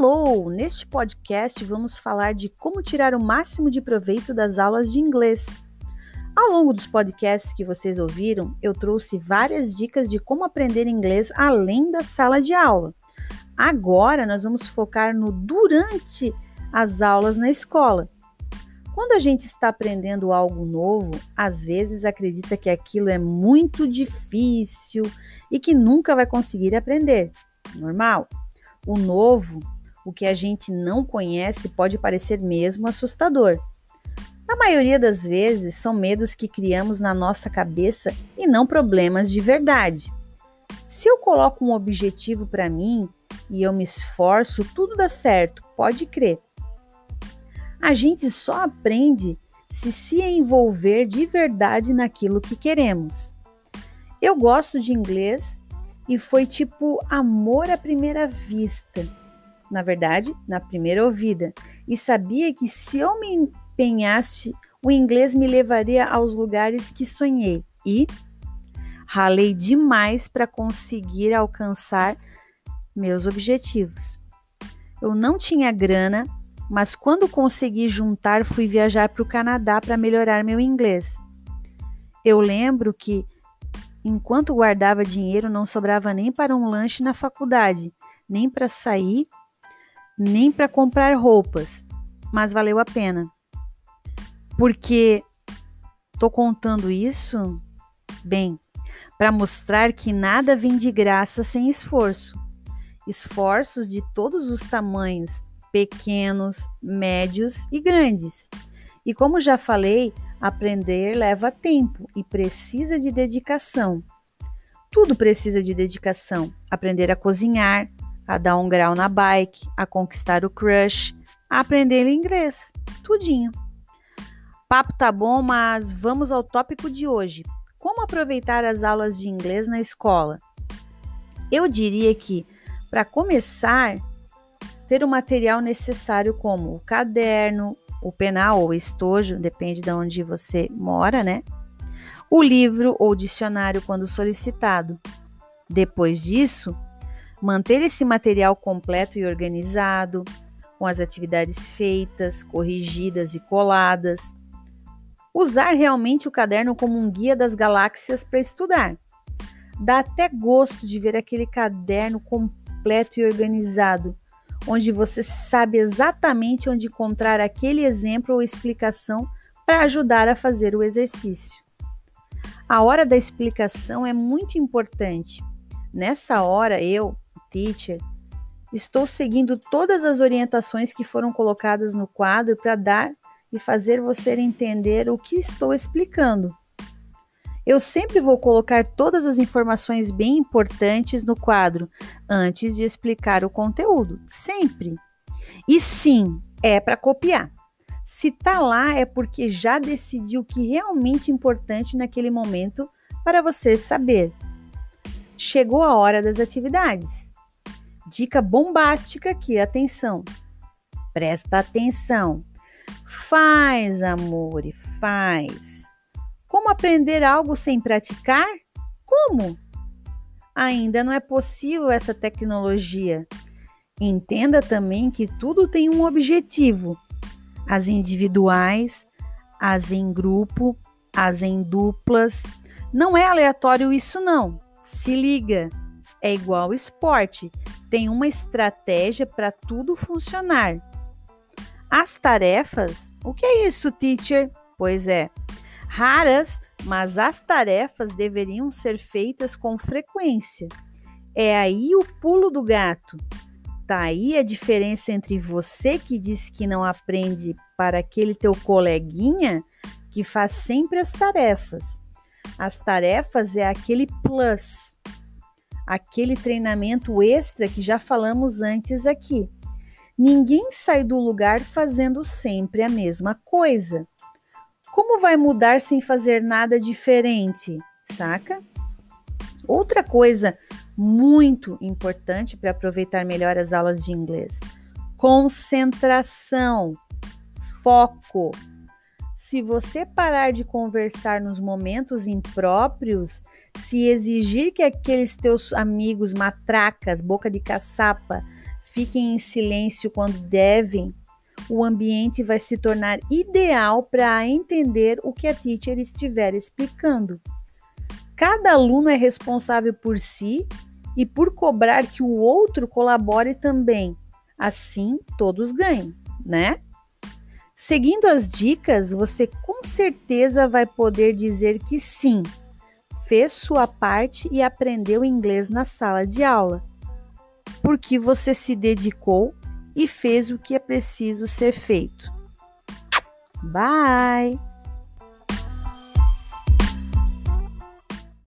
Hello! Neste podcast vamos falar de como tirar o máximo de proveito das aulas de inglês. Ao longo dos podcasts que vocês ouviram, eu trouxe várias dicas de como aprender inglês além da sala de aula. Agora nós vamos focar no durante as aulas na escola. Quando a gente está aprendendo algo novo, às vezes acredita que aquilo é muito difícil e que nunca vai conseguir aprender. Normal. O novo, o que a gente não conhece, pode parecer mesmo assustador. Na maioria das vezes, são medos que criamos na nossa cabeça e não problemas de verdade. Se eu coloco um objetivo para mim e eu me esforço, tudo dá certo, pode crer. A gente só aprende se se envolver de verdade naquilo que queremos. Eu gosto de inglês e foi tipo amor à primeira vista. Na verdade, na primeira ouvida. E sabia que se eu me empenhasse, o inglês me levaria aos lugares que sonhei. E ralei demais para conseguir alcançar meus objetivos. Eu não tinha grana, mas quando consegui juntar, fui viajar para o Canadá para melhorar meu inglês. Eu lembro que Enquanto guardava dinheiro, não sobrava nem para um lanche na faculdade, nem para sair, nem para comprar roupas, mas valeu a pena. Porque tô contando isso, bem, para mostrar que nada vem de graça sem esforço. Esforços de todos os tamanhos, pequenos, médios e grandes. E como já falei, Aprender leva tempo e precisa de dedicação. Tudo precisa de dedicação. Aprender a cozinhar, a dar um grau na bike, a conquistar o crush, a aprender inglês. Tudinho. Papo tá bom, mas vamos ao tópico de hoje. Como aproveitar as aulas de inglês na escola? Eu diria que, para começar, ter o material necessário como o caderno, o penal ou estojo, depende de onde você mora, né? O livro ou dicionário quando solicitado. Depois disso, manter esse material completo e organizado, com as atividades feitas, corrigidas e coladas. Usar realmente o caderno como um guia das galáxias para estudar. Dá até gosto de ver aquele caderno completo e organizado onde você sabe exatamente onde encontrar aquele exemplo ou explicação para ajudar a fazer o exercício. A hora da explicação é muito importante. Nessa hora, eu, teacher, estou seguindo todas as orientações que foram colocadas no quadro para dar e fazer você entender o que estou explicando. Eu sempre vou colocar todas as informações bem importantes no quadro antes de explicar o conteúdo, sempre. E sim, é para copiar. Se tá lá é porque já decidiu o que realmente é importante naquele momento para você saber. Chegou a hora das atividades. Dica bombástica aqui, atenção. Presta atenção. Faz, amor, faz. Como aprender algo sem praticar? Como? Ainda não é possível essa tecnologia. Entenda também que tudo tem um objetivo: as individuais, as em grupo, as em duplas. Não é aleatório isso, não. Se liga, é igual esporte, tem uma estratégia para tudo funcionar. As tarefas, o que é isso, teacher? Pois é, raras, mas as tarefas deveriam ser feitas com frequência. É aí o pulo do gato. Tá aí a diferença entre você que diz que não aprende para aquele teu coleguinha que faz sempre as tarefas. As tarefas é aquele plus, aquele treinamento extra que já falamos antes aqui. Ninguém sai do lugar fazendo sempre a mesma coisa. Como vai mudar sem fazer nada diferente? Saca? Outra coisa muito importante para aproveitar melhor as aulas de inglês: concentração, foco. Se você parar de conversar nos momentos impróprios, se exigir que aqueles teus amigos matracas, boca de caçapa, fiquem em silêncio quando devem, o ambiente vai se tornar ideal para entender o que a teacher estiver explicando. Cada aluno é responsável por si e por cobrar que o outro colabore também. Assim, todos ganham, né? Seguindo as dicas, você com certeza vai poder dizer que sim, fez sua parte e aprendeu inglês na sala de aula, porque você se dedicou e fez o que é preciso ser feito. Bye!